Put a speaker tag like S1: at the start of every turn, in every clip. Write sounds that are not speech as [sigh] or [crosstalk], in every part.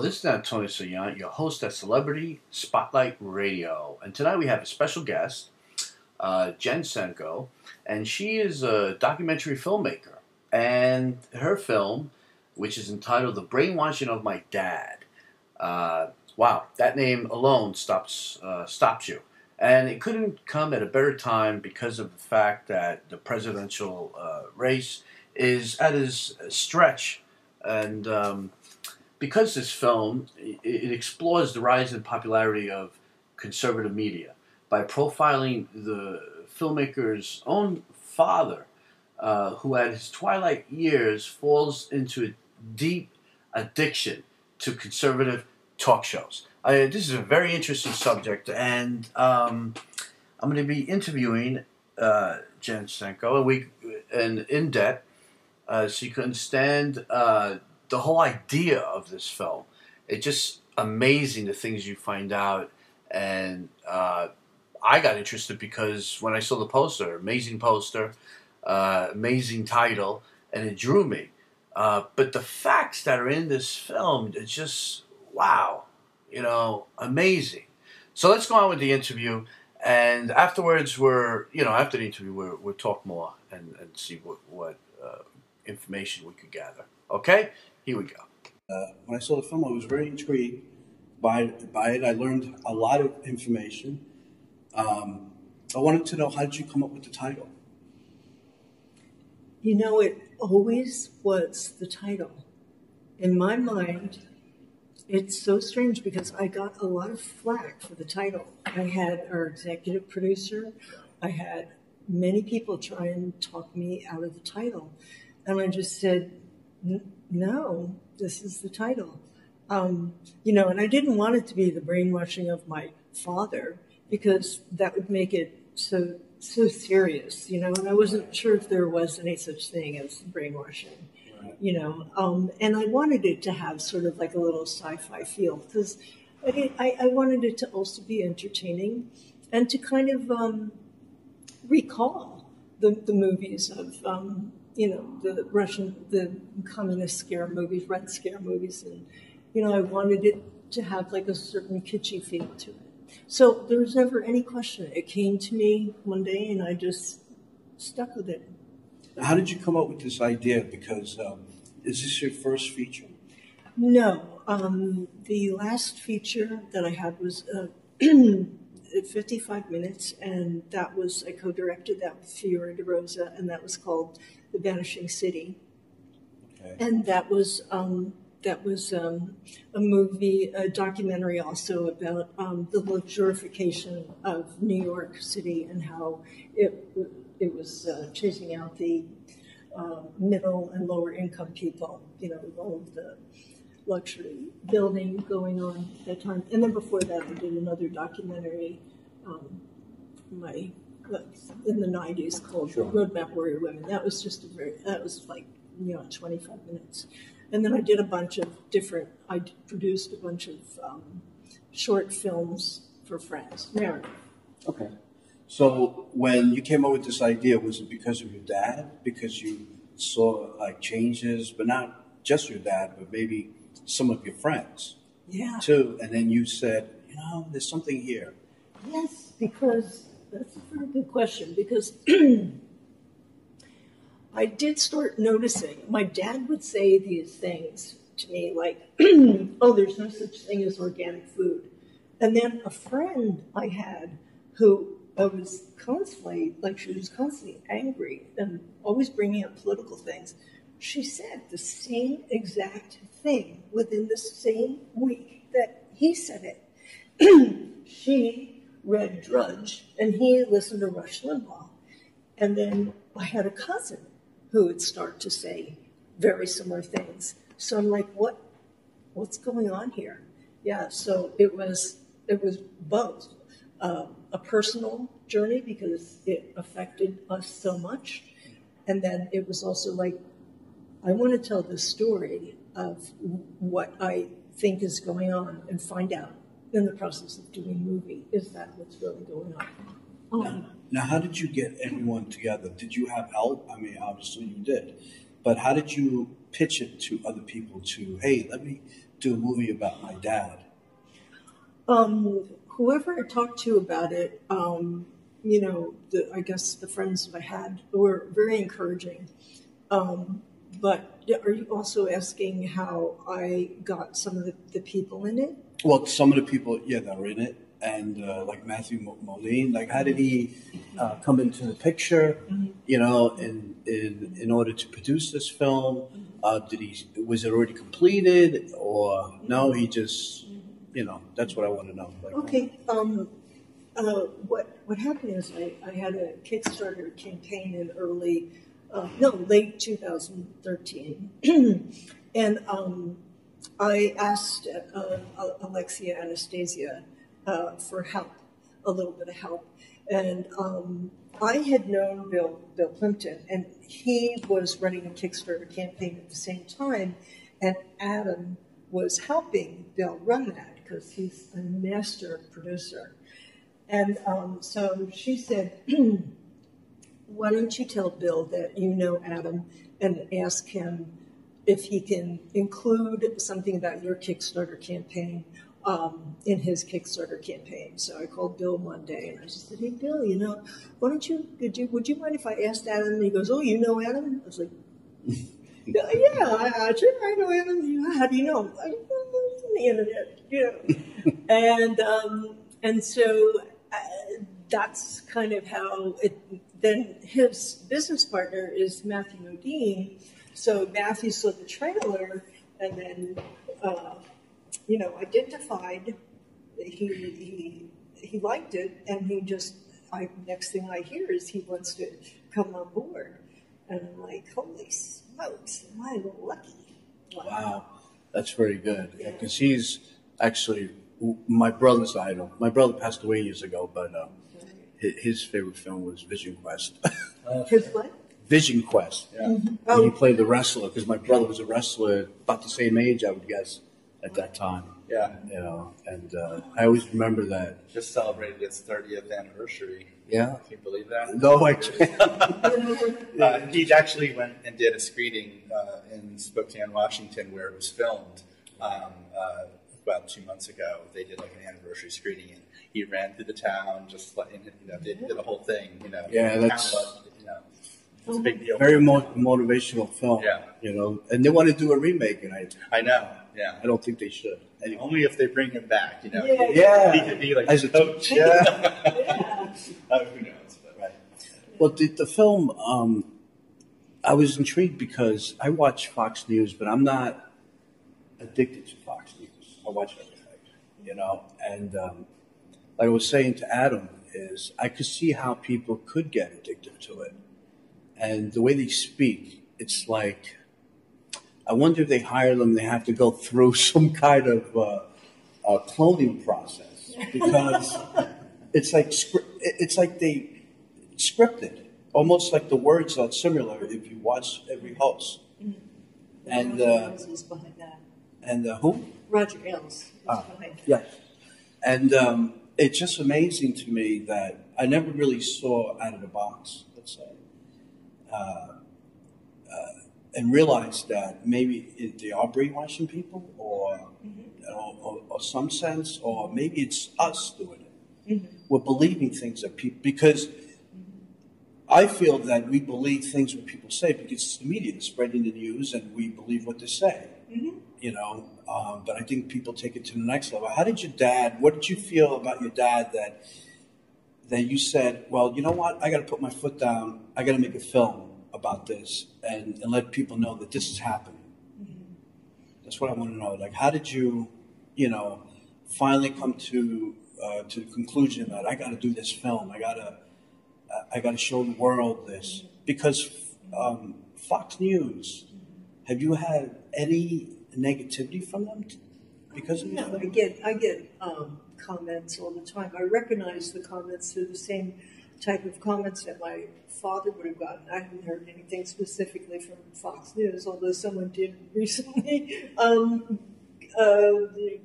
S1: This is Antonio Sayan, your host at Celebrity Spotlight Radio. And tonight we have a special guest, uh, Jen Senko, and she is a documentary filmmaker. And her film, which is entitled The Brainwashing of My Dad. Uh, wow, that name alone stops, uh, stops you. And it couldn't come at a better time because of the fact that the presidential uh, race is at its stretch. And um, because this film it, explores the rise in popularity of conservative media by profiling the filmmaker's own father, uh, who at his twilight years falls into a deep addiction to conservative talk shows. I, this is a very interesting subject, and um, I'm going to be interviewing uh, Jen Senko, and we and in debt, uh, so you can understand uh, the whole idea of this film. It's just amazing the things you find out, and uh, I got interested because when I saw the poster, amazing poster, uh, amazing title, and it drew me. Uh, but the facts that are in this film, it's just wow, you know, amazing. So let's go on with the interview, and afterwards, we're you know after the interview, we're, we'll talk more and, and see what what uh, information we could gather. Okay, here we go.
S2: Uh, when I saw the film, I was very intrigued by, by it. I learned a lot of information. Um, I wanted to know how did you come up with the title?
S3: You know, it always was the title. In my mind, it's so strange because I got a lot of flack for the title. I had our executive producer, I had many people try and talk me out of the title. And I just said, no, this is the title. Um, you know, and I didn't want it to be the brainwashing of my father because that would make it so so serious, you know. And I wasn't sure if there was any such thing as brainwashing, right. you know. Um, and I wanted it to have sort of like a little sci-fi feel because I, I, wanted it to also be entertaining and to kind of um, recall the, the movies of um, you know, the Russian, the communist scare movies, Red Scare movies, and you know, I wanted it to have like a certain kitschy feel to it. So there was never any question. It came to me one day, and I just stuck with it.
S2: How did you come up with this idea? Because um, is this your first feature?
S3: No, um, the last feature that I had was uh, [clears throat] 55 minutes, and that was I co-directed that with Fiore De Rosa, and that was called the Vanishing City. Okay. And that was um, that was um, a movie, a documentary also about um, the luxurification of New York City and how it it was uh, chasing out the uh, middle and lower income people. You know, with all of the luxury building going on at that time. And then before that, I did another documentary. Um, my in the 90s called sure. Roadmap Warrior Women. That was just a very, that was like, you know, 25 minutes. And then I did a bunch of different, I produced a bunch of um, short films for friends. Mary.
S2: Okay. So when you came up with this idea, was it because of your dad? Because you saw like changes, but not just your dad, but maybe some of your friends.
S3: Yeah.
S2: Too. And then you said, you know, there's something here.
S3: Yes, because that's a very good question because [clears throat] I did start noticing. My dad would say these things to me like, [clears throat] oh, there's no such thing as organic food. And then a friend I had who I was constantly, like, she was constantly angry and always bringing up political things. She said the same exact thing within the same week that he said it. [clears throat] she read Drudge, and he listened to Rush Limbaugh. And then I had a cousin who would start to say very similar things. So I'm like, what, what's going on here? Yeah. So it was it was both uh, a personal journey because it affected us so much, and then it was also like, I want to tell the story of what I think is going on and find out in the process of doing movie. Is that what's really going on?
S2: Um, now, how did you get everyone together? Did you have help? I mean, obviously you did, but how did you
S1: pitch it to other people to, hey, let me do a movie about my dad?
S3: Um, whoever I talked to about it, um, you know, the, I guess the friends that I had were very encouraging. Um, but are you also asking how I got some of the, the people in it?
S1: Well, some of the people, yeah, that were in it, and uh, like Matthew Modine, like how did he uh, come into the picture? You know, in in in order to produce this film, uh, did he was it already completed or no? He just, you know, that's what I want to know. Like,
S3: Okay. Um, uh, what what happened is I, I had a Kickstarter campaign in early, uh, no, late 2013, [clears throat] and um, I asked uh, Alexia Anastasia uh, for help, a little bit of help, and um, I had known Bill Bill Plympton, and he was running a Kickstarter campaign at the same time, and Adam was helping Bill run that because he's a master producer. And um, so she said, [clears throat] Why don't you tell Bill that you know Adam and ask him if he can include something about your Kickstarter campaign um, in his Kickstarter campaign? So I called Bill one day and I just said, Hey, Bill, you know, why don't you, could you would you mind if I asked Adam? And he goes, Oh, you know Adam? I was like, [laughs] yeah, I, I, I know Adam. How do you know him? I, on the internet, you know. [laughs] and um, and so uh, that's kind of how it. Then his business partner is Matthew Modine. So Matthew saw the trailer and then, uh, you know, identified. He he he liked it, and he just. I next thing I hear is he wants to come on board, and I'm like, holy smokes, am I lucky?
S1: Wow, that's very good. Because he's actually my brother's idol. My brother passed away years ago, but uh, hi- his favorite film was Vision Quest.
S3: His what?
S1: Vision Quest. Yeah. And he played the wrestler because my brother was a wrestler about the same age, I would guess, at that time.
S4: Yeah,
S1: You know, and uh, I always remember that.
S4: just celebrated its 30th anniversary.
S1: Yeah.
S4: Can you believe that?
S1: No, I can't. [laughs]
S4: Uh, he actually went and did a screening uh, in Spokane, Washington, where it was filmed um, uh, about two months ago. They did like an anniversary screening, and he ran through the town, just like you know, did, did the whole thing. You know,
S1: Yeah, that's-
S4: loved it, you know, it's a big deal.
S1: Very mo- motivational film.
S4: Yeah.
S1: You know, and they want to do a remake, and I,
S4: I know. Yeah,
S1: I don't think they should.
S4: and only if they bring him back. You know,
S3: Yeah.
S1: Yeah.
S4: he could be like
S1: As a
S4: coach.
S1: Yeah. [laughs]
S3: Yeah.
S4: Uh, who knows? But,
S1: Right. Well, the, the film, um, I was intrigued because I watch Fox News, but I'm not addicted to Fox News. I watch everything, you know. And um, like I was saying to Adam, is I could see how people could get addicted to it, and the way they speak, it's like I wonder if they hire them, they have to go through [laughs] some kind of uh, uh, cloning process because [laughs] it's like it's like they scripted, almost like the words are similar if you watch every host. And uh,
S3: Ailes was behind that.
S1: and uh, who?
S3: Roger Ailes
S1: Ah. Yes. And um, it's just amazing to me that I never really saw out of the box, let's say, uh, uh, and realized that maybe it, they are brainwashing people, or, or, or, or some sense, or maybe it's us doing it. We're believing things that people because. I feel that we believe things what people say because it's the media that's spreading the news, and we believe what they say you know. Um, but I think people take it to the next level. How did your dad? What did you feel about your dad that that you said, well, you know what? I got to put my foot down. I got to make a film about this and, and let people know that this is happening. That's what I want to know. Like, how did you, you know, finally come to uh, to the conclusion that I got to do this film? I got to I got to show the world this because um, Fox News. Have you had any negativity from them t- because of
S3: No, I get I get um, comments all the time. I recognize the comments. They're the same type of comments that my father would have gotten. I haven't heard anything specifically from Fox News, although someone did [laughs] recently. Um, uh, the-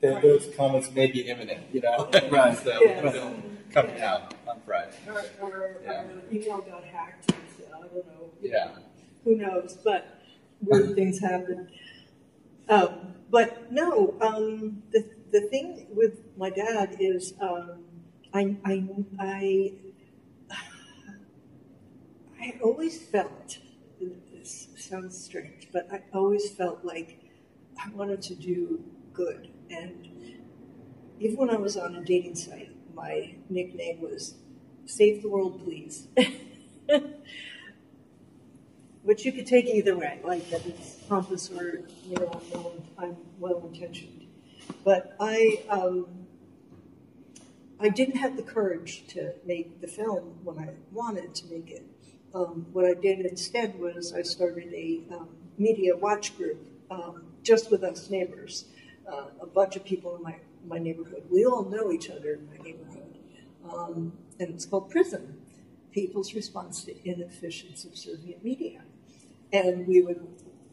S4: Th- those comments may be imminent, you know. [laughs]
S1: Right. [laughs]
S4: So
S3: Yeah.
S4: coming out on Friday.
S3: our, our,
S4: Yeah.
S3: our email got hacked. And, uh, I don't know.
S4: Yeah.
S3: Who knows? But weird things happen. Um, but no, um, the the thing with my dad is um, I I I [sighs] I always felt this sounds strange, but I always felt like I wanted to do good. And even when I was on a dating site, my nickname was Save the World Please. [laughs] Which you could take either way, like that it's pompous or you know I'm well intentioned. But I um, I didn't have the courage to make the film when I wanted to make it. Um, what I did instead was I started a um, media watch group um, just with us neighbors, uh, a bunch of people in my, my neighborhood. We all know each other in my neighborhood. Um, and it's called PRISM, People's Response to Inefficient Subservient Media. And we would,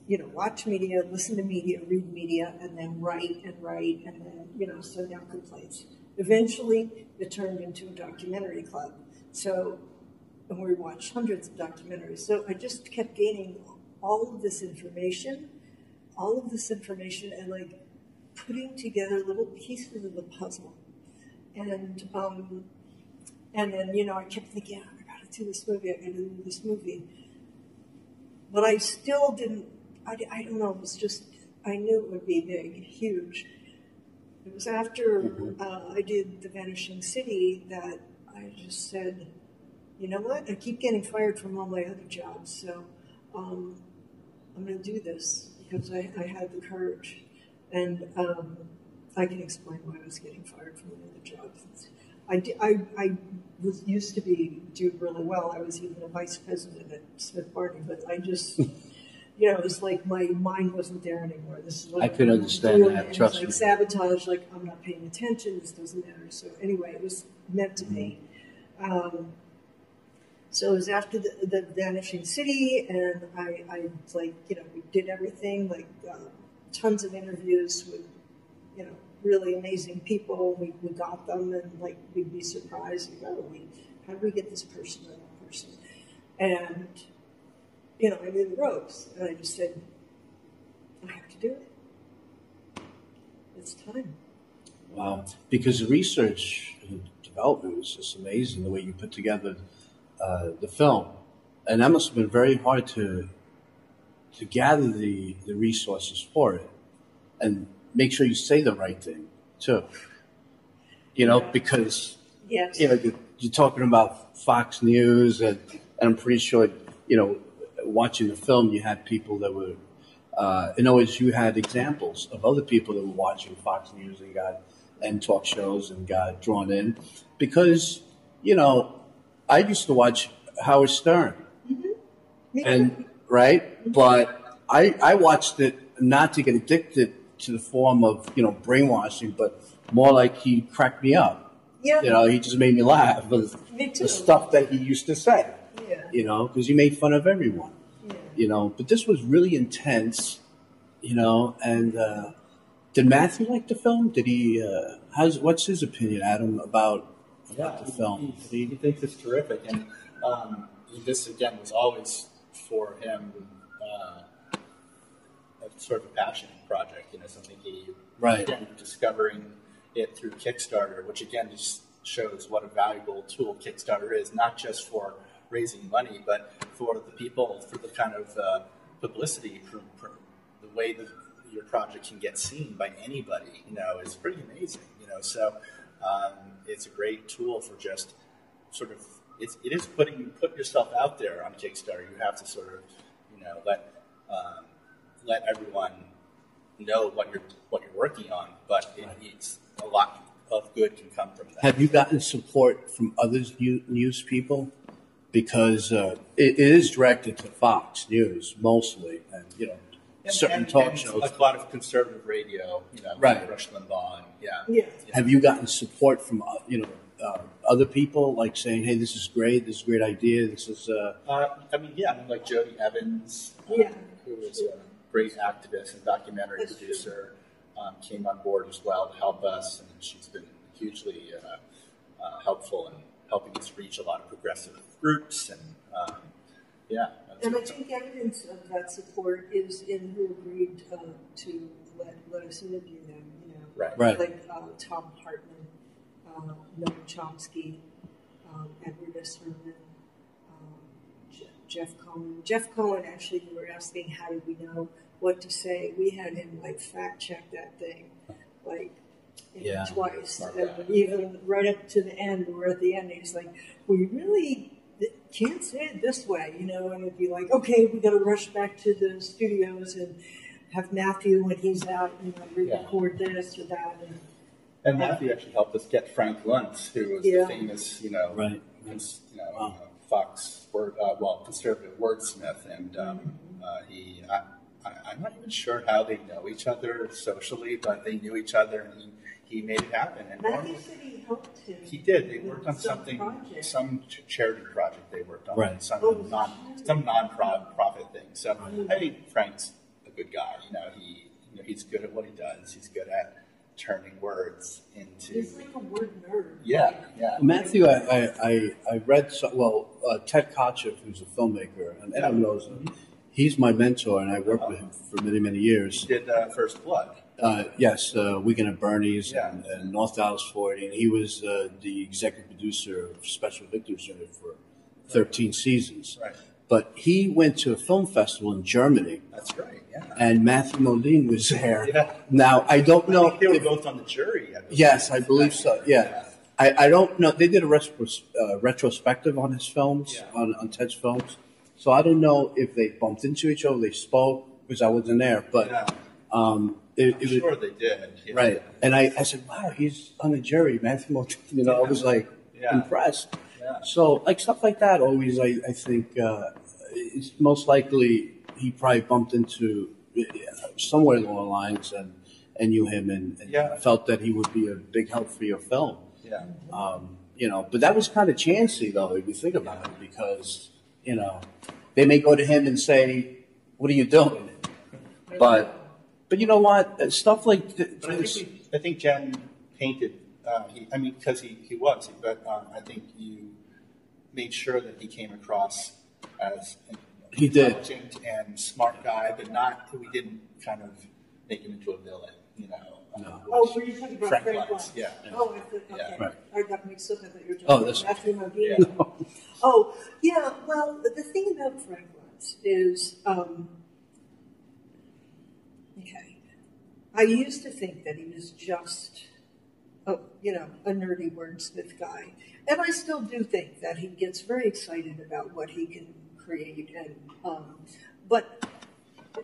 S3: you know, watch media, listen to media, read media, and then write and write, and then, you know, send out complaints. Eventually, it turned into a documentary club. So, and we watched hundreds of documentaries. So I just kept gaining all of this information, all of this information, and like putting together little pieces of the puzzle. And um, and then you know I kept thinking, oh, I got to do this movie. I got to do this movie. But I still didn't. I, I don't know. It was just I knew it would be big, huge. It was after mm-hmm. uh, I did The Vanishing City that I just said, you know what? I keep getting fired from all my other jobs, so um, I'm going to do this because I, I, had the courage. And um, I can explain why I was getting fired from the other jobs. I, I, I was used to be doing really well. I was even a vice president at Smith Barney, but I just [laughs] you know, it was like my mind wasn't there anymore. This is what
S1: I could understand doing. that. Trust
S3: like me. Sabotage, like I'm not paying attention. This doesn't matter. So anyway, it was meant to be. Um, so it was after the, the Vanishing City, and I, I like you know we did everything like uh, tons of interviews with you know really amazing people. We, we got them, and like we'd be surprised. Like, oh, we how do we get this person or that person? And you know, I knew the ropes, and I just said, I have to do it. It's time.
S1: Wow, because the research and development was just amazing. The way you put together uh, the film, and that must have been very hard to to gather the the resources for it, and make sure you say the right thing too. You know, because
S3: yes.
S1: you know you're talking about Fox News, and, and I'm pretty sure you know watching the film, you had people that were, uh, in other words, you had examples of other people that were watching Fox News and got and talk shows and got drawn in because you know I used to watch Howard Stern, mm-hmm. and right, but I I watched it not to get addicted to the form of you know brainwashing, but more like he cracked me up.
S3: Yeah.
S1: You know, he just made me laugh with
S3: me
S1: the stuff that he used to say. Yeah. You know, because he made fun of everyone you know. But this was really intense, you know. And uh, did Matthew like the film? Did he? Uh, how's what's his opinion, Adam, about about yeah, the film?
S4: He, he, thinks it's terrific, and um, this again was always for him uh, a sort of a passion project. You know, something he
S1: right
S4: again, discovering it through Kickstarter, which again just shows what a valuable tool Kickstarter is, not just for raising money, but for the people, for the kind of uh, publicity, for, for the way that your project can get seen by anybody, you know, is pretty amazing. You know, so um, it's a great tool for just sort of it's, it is putting you put yourself out there on Kickstarter. You have to sort of you know let um, let everyone know what you're what you're working on, but it, it's a lot of good can come from that.
S1: Have you gotten support from other news people? Because uh, it, it is directed to Fox News mostly, and you know
S4: and,
S1: certain
S4: and,
S1: talk
S4: and
S1: shows.
S4: A lot of conservative radio, you know,
S1: right?
S4: Rush Limbaugh,
S3: yeah. yeah.
S1: Have you gotten support from uh, you know uh, other people, like saying, "Hey, this is great. This is a great idea. This is."
S4: Uh... uh I mean, yeah, I mean, like Jodie Evans,
S3: uh, yeah.
S4: who is a great activist and documentary That's producer, um, came on board as well to help us, and she's been hugely uh, helpful in helping us reach a lot of progressive groups and um, Yeah.
S3: And I think evidence of that support is in who agreed uh, to let, let us interview them, you know.
S4: Right.
S1: Right.
S3: Like uh, Thom Hartmann, uh, Noam Chomsky, um, Edward S. Herman, um, Je- Jeff Cohen. Jeff Cohen, actually, you were asking how did we know what to say. We had him like fact check that thing, like you know,
S1: Yeah.
S3: twice. And even right up to the end, or at the end, he's like, we really can't say it this way, you know, and it'd be like, okay, we got to rush back to the studios and have Matthew when he's out, you know, re-record this or that. And,
S4: And Matthew actually helped us get Frank Luntz, who was
S3: Yeah.
S4: the famous, you know,
S1: Right.
S4: cons- you know,
S1: Wow.
S4: uh, Fox word, uh, well, conservative wordsmith, and um, uh, he, I, I, I'm not even sure how they know each other socially, but they knew each other, and he, he made it happen. And
S3: Matthew
S4: Norm-
S3: said he helped him.
S4: he did. They worked on
S3: some
S4: something,
S3: project.
S4: some ch- charity project they worked on,
S1: Right.
S4: some
S3: Oh.
S4: non, some non-profit thing. So I think Frank's a good guy. You know, he, you know, he's good at what he does. He's good at turning words into.
S3: He's like a word nerd.
S4: Yeah, yeah.
S1: Matthew, I, I, I, I read, so, well, uh, Ted Kotcheff, who's a filmmaker, and Adam knows him. He's my mentor, and I worked with him for many, many years.
S4: He Did uh, First Blood.
S1: Uh, yes, uh, Weekend at Bernie's
S4: Yeah.
S1: and, and North Dallas 40. And he was uh, the executive producer of Special Victims Unit for 13 seasons.
S4: Right.
S1: But he went to a film festival in Germany,
S4: That's right. Yeah.
S1: and Matthew Modine was there.
S4: Yeah.
S1: Now, I don't
S4: I
S1: know.
S4: think they were
S1: if-
S4: both on the jury. I.
S1: Yes, I believe so. Yeah, I, I don't know. They did a retros, uh, retrospective on his films,
S4: Yeah.
S1: on, on Ted's films. So I don't know if they bumped into each other, they spoke because I wasn't there. But
S4: Yeah.
S1: um, it,
S4: I'm
S1: it was
S4: sure they did. yeah.
S1: right. And I, I said, "Wow, he's on the jury, Matthew Modine." [laughs] You know, I was like
S4: Yeah.
S1: impressed.
S4: Yeah.
S1: So like stuff like that, always I, I think uh, it's most likely he probably bumped into uh, somewhere along the lines and and knew him and, and
S4: Yeah.
S1: felt that he would be a big help for your film.
S4: Yeah.
S1: Um, you know, but that was kind of chancy though, if you think about it, because you know they may go to him and say, "What are you doing?" [laughs] But but you know what? Uh, Stuff like th-
S4: I think, we, I think Jen painted. Uh, he, I mean, because he, he was, but um, I think you made sure that he came across as an
S1: He did.
S4: and smart guy, but not we didn't kind of make him into a villain. You know.
S1: No.
S3: Oh, were you talking about
S4: Frank
S3: Frank,
S4: Luntz,
S3: Luntz?
S4: yeah.
S3: Oh, I thought,
S4: Yeah.
S1: Right.
S3: I got mixed up. I thought you were
S1: Oh,
S3: talking
S1: this-
S3: about Matthew Modine.
S4: Yeah.
S3: Oh, yeah. Well, the thing about Frank Luntz is, um, okay, I used to think that he was just, a, you know, a nerdy wordsmith guy, and I still do think that he gets very excited about what he can create, and um, but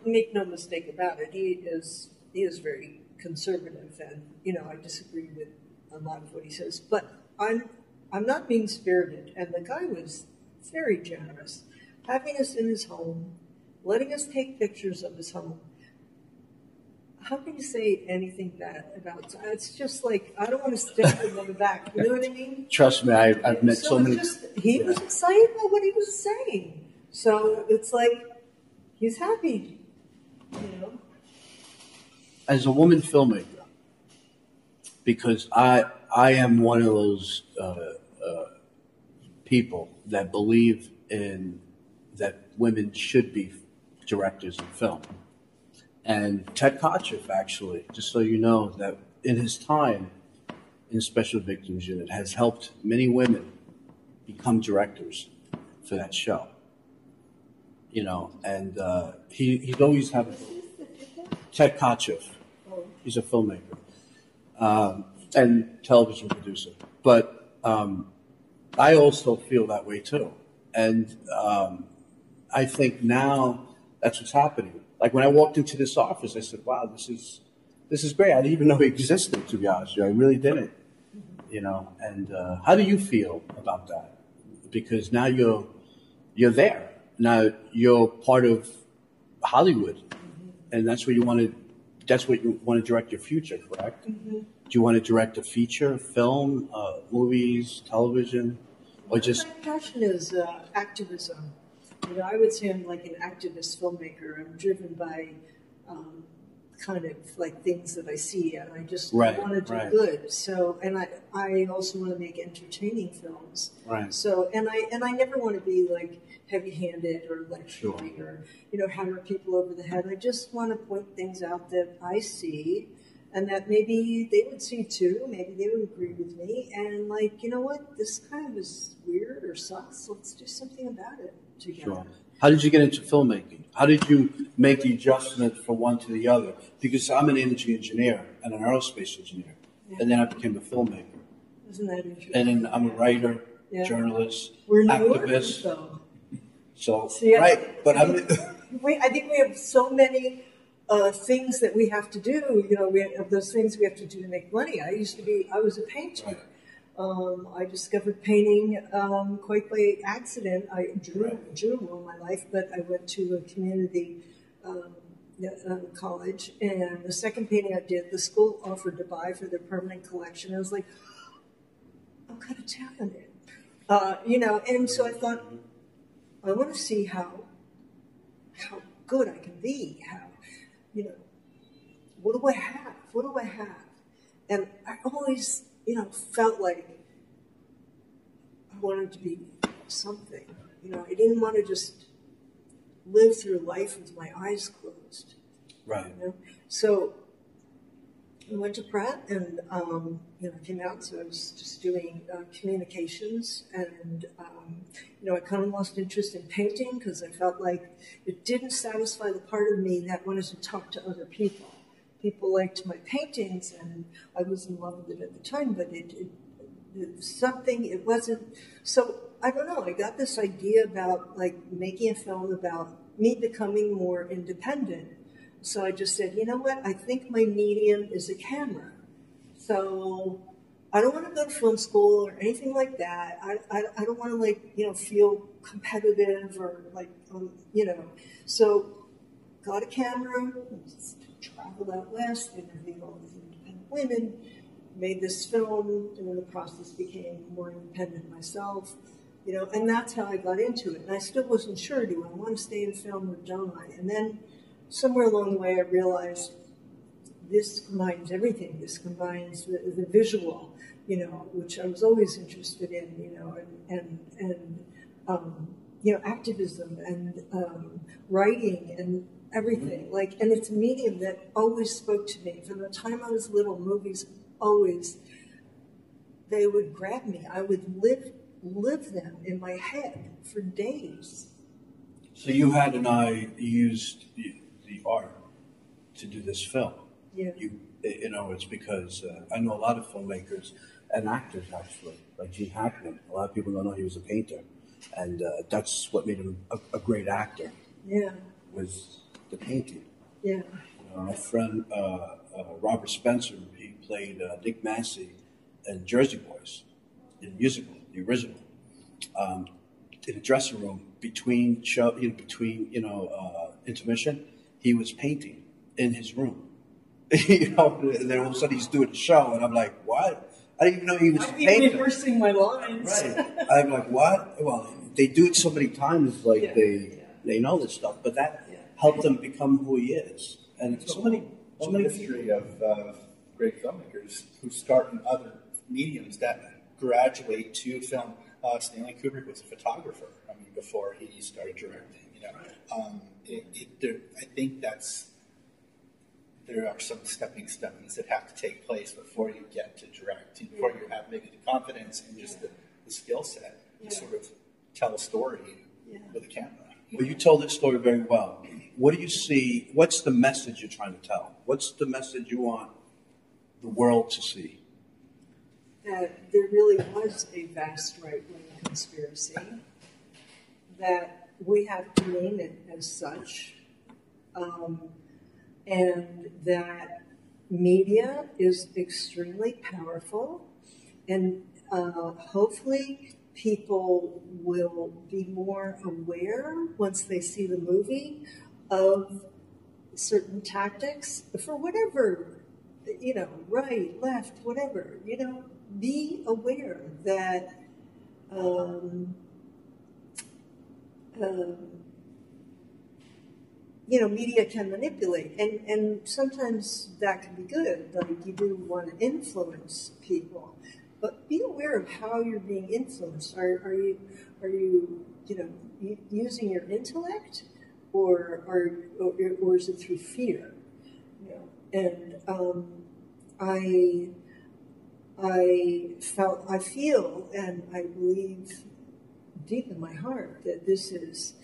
S3: make no mistake about it, he is he is very conservative, and you know, I disagree with a lot of what he says, but I'm I'm not mean spirited, and the guy was very generous, having us in his home, letting us take pictures of his home. How can you say anything bad about? It's just like I don't want to stab him on the back. You know what I mean?
S1: Trust me, I, I've met
S3: so
S1: so many.
S3: Just, he was excited about what he was saying, so it's like he's happy. You know.
S1: as a woman filmmaker, because I I am one of those uh, uh, people that believe in that women should be directors in film. And Ted Kotcheff, actually, just so you know, that in his time in Special Victims Unit has helped many women become directors for that show. You know, and uh, he, he's always had Ted Kotcheff. He's a filmmaker um, and television producer. But um, I also feel that way too. And um, I think now that's what's happening. Like when I walked into this office, I said, "Wow, this is this is great." I didn't even know he existed. To be honest, with you, I really didn't. You know. And uh, how do you feel about that? Because now you're you're there. Now you're part of Hollywood, and that's where you want to. That's what you want to direct your future, correct? Do you want to direct a feature, film, uh, movies, television, or just
S3: My passion is uh, activism. You know, I would say I'm like an activist filmmaker. I'm driven by um, kind of like things that I see, and I just
S1: Right,
S3: want to do
S1: right.
S3: good. So, and I I also want to make entertaining films.
S1: Right.
S3: So, and I and I never want to be like heavy-handed or lecturing
S1: Sure.
S3: or you know hammer people over the head. I just want to point things out that I see, and that maybe they would see too. Maybe they would agree with me. And like, you know what, this kind of is weird or sucks. Let's do something about it together.
S1: Sure. How did you get into filmmaking? How did you make the adjustment from one to the other? Because I'm an energy engineer and an aerospace engineer, and then I became a filmmaker.
S3: Isn't that interesting?
S1: And then I'm a writer,
S3: Yeah.
S1: journalist,
S3: We're
S1: activist.
S3: though.
S1: So,
S3: See, I-
S1: right, but I'm.
S3: We, I think we have so many uh, things that we have to do. You know, we have those things we have to do to make money. I used to be, I was a painter. Um, I discovered painting um, quite by accident. I drew, drew all my life, but I went to a community um, uh, college, and the second painting I did, the school offered to buy for their permanent collection. I was like, I'm kind of talented, uh, you know. And so I thought, I want to see how how good I can be. How you know, what do I have? What do I have? And I always, you know, felt like I wanted to be something. You know, I didn't want to just live through life with my eyes closed.
S1: right.
S3: You know, so I went to Pratt and um, you know came out. So I was just doing uh, communications, and um, you know I kind of lost interest in painting because I felt like it didn't satisfy the part of me that wanted to talk to other people. People liked my paintings, and I was in love with it at the time, but it, it, it something. It wasn't so. I don't know. I got this idea about like making a film about me becoming more independent. So I just said, you know what? I think my medium is a camera. So I don't want to go to film school or anything like that. I, I, I don't want to like, you know, feel competitive or like, um, you know. So got a camera, traveled out west, interviewed all these independent women, made this film, and in the process became more independent myself. You know, and that's how I got into it. And I still wasn't sure, do I want to stay in film or don't I? And then somewhere along the way, I realized this combines everything. This combines the, the visual, you know, which I was always interested in, you know, and and and um, you know, activism and um, writing and everything. Like, and it's a medium that always spoke to me from the time I was little. Movies always they would grab me. I would live live them in my head for days.
S1: So you had an eye, used the, art to do this film.
S3: Yeah.
S1: You, you know, it's because uh, I know a lot of filmmakers and actors actually, like Gene Hackman. A lot of people don't know he was a painter, and uh, that's what made him a, a great actor
S3: Yeah,
S1: was the painting.
S3: yeah,
S1: Uh, my friend uh, uh, Robert Spencer, he played uh, Dick Massey in Jersey Boys, in the musical, the original. Um, in the dressing room between show, you know, between you know uh, intermission, he was painting in his room. [laughs] you know, and then all of a sudden he's doing a show, and I'm like, what? I didn't even know he was
S3: I'd be
S1: painting.
S3: rehearsing my lines.
S1: Right. I'm like, what? Well, they do it so many times, like
S3: Yeah,
S1: they
S3: yeah.
S1: they know this stuff, but that
S3: Yeah.
S1: helped him become who he is. And so many, so many
S4: history of uh, great filmmakers who start in other mediums that graduate to film. Uh, Stanley Kubrick was a photographer. I mean, before he started directing. Know, um, it, it, there, I think that's there are some stepping stones that have to take place before you get to direct, before you have maybe the confidence and just the, the skill set
S3: Yeah.
S4: to sort of tell a story
S3: Yeah.
S4: with a camera.
S1: Well, you told this story very well. What do you see? What's the message you're trying to tell? What's the message you want the world to see?
S3: that there really was a vast right wing conspiracy, that we have to name it as such, um, and that media is extremely powerful, and uh, hopefully people will be more aware once they see the movie of certain tactics for whatever you know, right, left, whatever, you know, be aware that um, um, you know, media can manipulate, and and sometimes that can be good. Like you do want to influence people, but be aware of how you're being influenced. Are are you are you you know using your intellect, or or or, or is it through fear? You know, and um, I I felt I feel and I believe deep in my heart that this is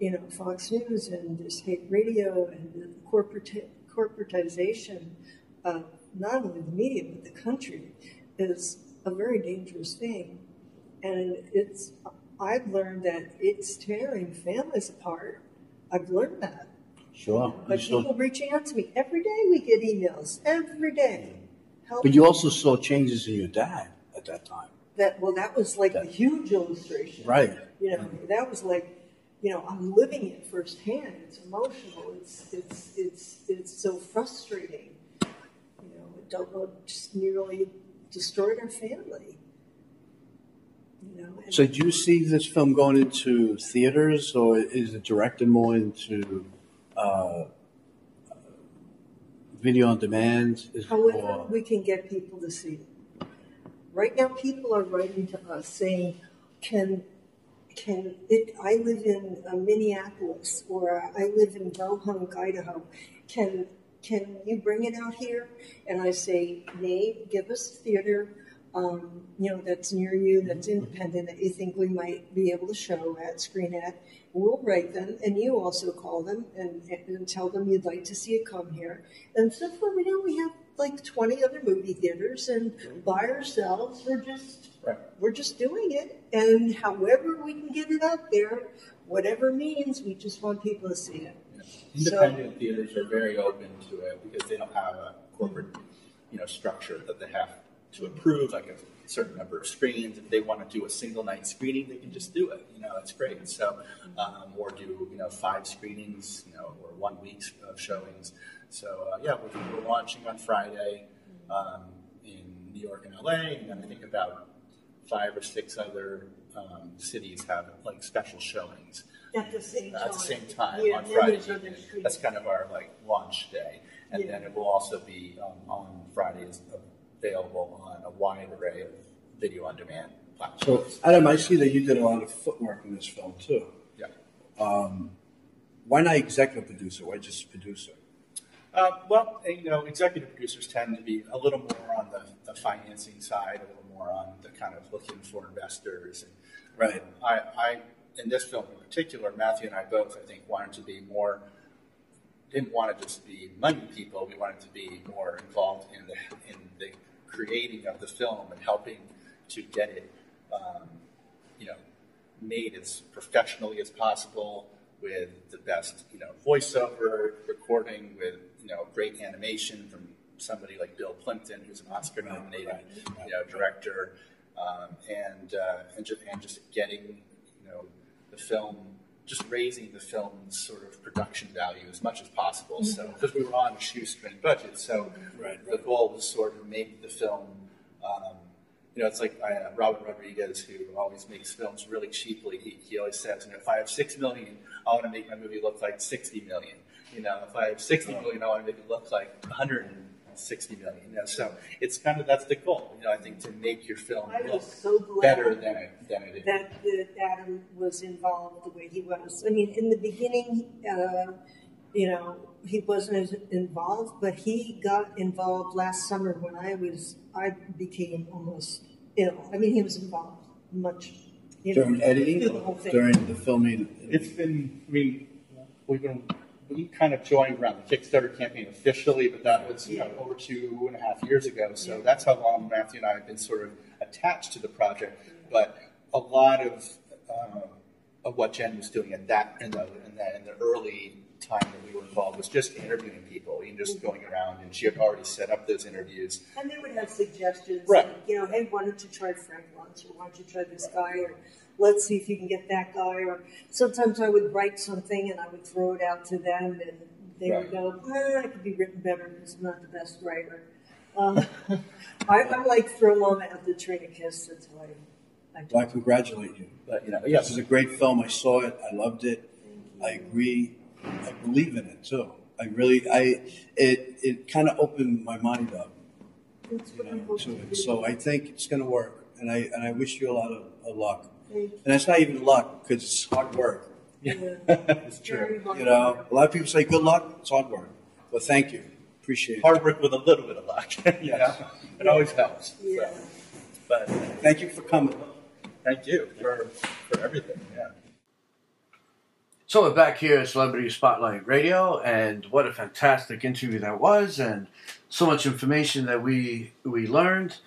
S3: you know, Fox News and this hate radio and the corporate, corporatization of not only the media but the country is a very dangerous thing. And it's, I've learned that it's tearing families apart. I've learned that.
S1: Sure.
S3: But
S1: You saw-
S3: people reaching out to me every day, we get emails every day. Mm. Help
S1: but you also saw changes in your dad at that time.
S3: That. Well, that was like a huge illustration.
S1: Right.
S3: You know, that was like, you know, I'm living it firsthand. It's emotional. It's it's it's it's so frustrating. You know, it don't just nearly destroyed our family. You know,
S1: So do you see this film going into theaters or is it directed more into uh, video on demand? Is-
S3: however
S1: or-
S3: we can get people to see it. Right now, people are writing to us saying, "Can can it? I live in uh, Minneapolis or I live in Bohunk, Idaho. Can can you bring it out here?" And I say, "Nate, give us theater." Um, you know that's near you, that's independent, that you think we might be able to show at, screen at. We'll write them, and you also call them and, and tell them you'd like to see it come here. And so far, we know we have like 20 other movie theaters, and by ourselves, we're just
S4: Right.
S3: we're just doing it. And however we can get it out there, whatever means, we just want people to see it.
S4: Independent theaters are very open to it because they don't have a corporate, you know, structure that they have to approve, like a certain number of screens. If they want to do a single night screening, they can just do it. You know, that's great. So, um, or do you know five screenings, you know, or one week of showings. So uh, yeah, we're, we're launching on Friday um, in New York and LA, and then I think about five or six other um, cities have like special showings
S3: At the same time.
S4: at the same time
S3: Yeah,
S4: on Friday.
S3: there's other
S4: evening.
S3: screens.
S4: That's kind of our like launch day, and
S3: Yeah.
S4: then it will also be um, on Fridays available on a wide array of video on demand platforms.
S1: So,
S4: platforms.
S1: Adam, I see that you did a lot of footwork in this film too.
S4: yeah.
S1: Why not executive producer? Why just producer?
S4: Uh, well, you know, executive producers tend to be a little more on the, the financing side, a little more on the kind of looking for investors. And,
S1: Right.
S4: I, I, in this film in particular, Matthew and I both, I think, wanted to be more, didn't want to just be money people. We wanted to be more involved in the, in the creating of the film and helping to get it, um, you know, made as professionally as possible with the best, you know, voiceover recording with, you know, great animation from somebody like Bill Plympton, who's an Oscar-nominated, you know, director, um, and uh, and just and just getting, you know, the film, just raising the film's sort of production value as much as possible. So because we were on a shoestring budget, so
S1: Right,
S4: the goal was sort of make the film. Um, you know, it's like uh, Robert Rodriguez, who always makes films really cheaply. He, he always says, you know, if I have six million, I want to make my movie look like sixty million. You know, if I have sixty million, I want to make it look like one hundred and sixty million. You know, so it's kind of that's the goal. You know, I think to make your film
S3: I
S4: look
S3: so
S4: better than it than it is.
S3: that, that Adam was involved the way he was. I mean, in the beginning, uh, you know, he wasn't as involved, but he got involved last summer when I was, I became almost ill. I mean, he was involved much. You know,
S1: During editing,
S3: the whole
S1: during the filming.
S4: It's been, I mean, we've been, we kind of joined around the Kickstarter campaign officially, but that was, you know, over two and a half years ago. So that's how long Matthew and I have been sort of attached to the project. But a lot of, uh, of what Jen was doing at that, in the, in the, in the early time that we were involved was just interviewing people and just going around. And she had already set up those interviews.
S3: And they would have suggestions,
S4: Right.
S3: like, you know, hey, why don't you try Frank Luntz, or why don't you try this guy, or let's see if you can get that guy. Or sometimes I would write something and I would throw it out to them, and they
S4: Right.
S3: would go, eh, it could be written better because I'm not the best writer. Um, [laughs] I, I'm like throw mama at the train of kiss. That's why I do.
S1: Well, I congratulate you.
S4: But, you know, yes.
S1: This is a great film. I saw it. I loved it. I agree.
S3: I believe in it too. I really, I, it, it kind of opened my mind up, you know, to
S5: to
S3: it. So I think it's going to work, and I and I wish you a lot of, of luck. And it's not even luck because it's hard work.
S5: you. [laughs]
S4: it's true.
S3: You know, a lot of people say good luck. It's hard work. Well, thank you. Appreciate it.
S4: Hard work with a little bit of luck. [laughs] you
S3: Yes.
S4: know? It always helps.
S5: Yeah.
S4: So. But
S3: Thank you for coming.
S4: thank you for, for everything.
S1: So we're back here at Celebrity Spotlight Radio, and what a fantastic interview that was, and so much information that we we learned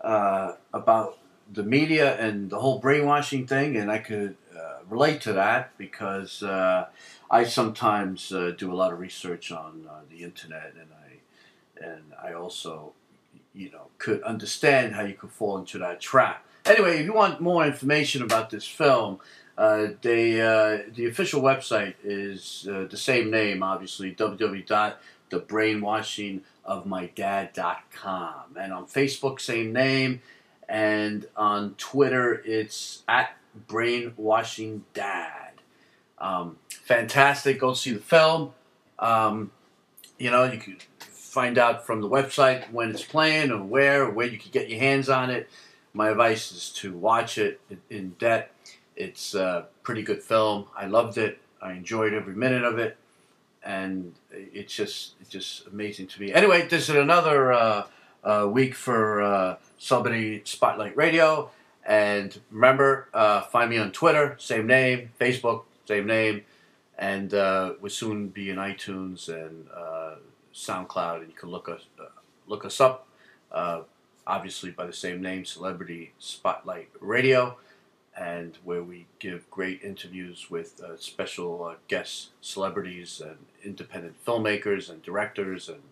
S1: uh, about the media and the whole brainwashing thing, and I could uh, relate to that because uh, I sometimes uh, do a lot of research on uh, the internet, and I and I also you know could understand how you could fall into that trap. Anyway, if you want more information about this film. Uh, they, uh, the official website is uh, the same name, obviously, www.thebrainwashingofmydad.com. And on Facebook, same name. And on Twitter, it's at brainwashingdad. Um, fantastic. Go see the film. Um, you know, you can find out from the website when it's playing or where or where you can get your hands on it. My advice is to watch it in- in depth. It's a pretty good film. I loved it. I enjoyed every minute of it, and it's just it's just amazing to me. Anyway, this is another uh, uh, week for uh, Celebrity Spotlight Radio, and remember, uh, find me on Twitter, same name, Facebook, same name, and uh, we'll soon be in iTunes and uh, SoundCloud, and you can look us look us up. Obviously, by the same name, Celebrity Spotlight Radio and where we give great interviews with uh, special uh, guest celebrities and independent filmmakers and directors and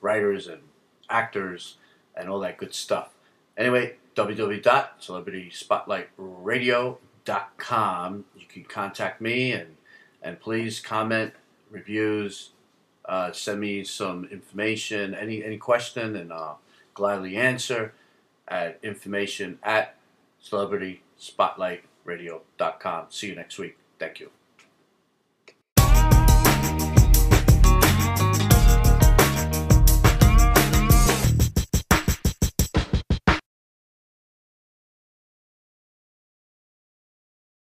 S1: writers and actors and all that good stuff. Anyway, www.celebrityspotlightradio.com. You can contact me and and please comment, reviews, uh, send me some information, any any question, and I'll gladly answer at information at celebrityspotlightradio.com. See you next week. Thank you.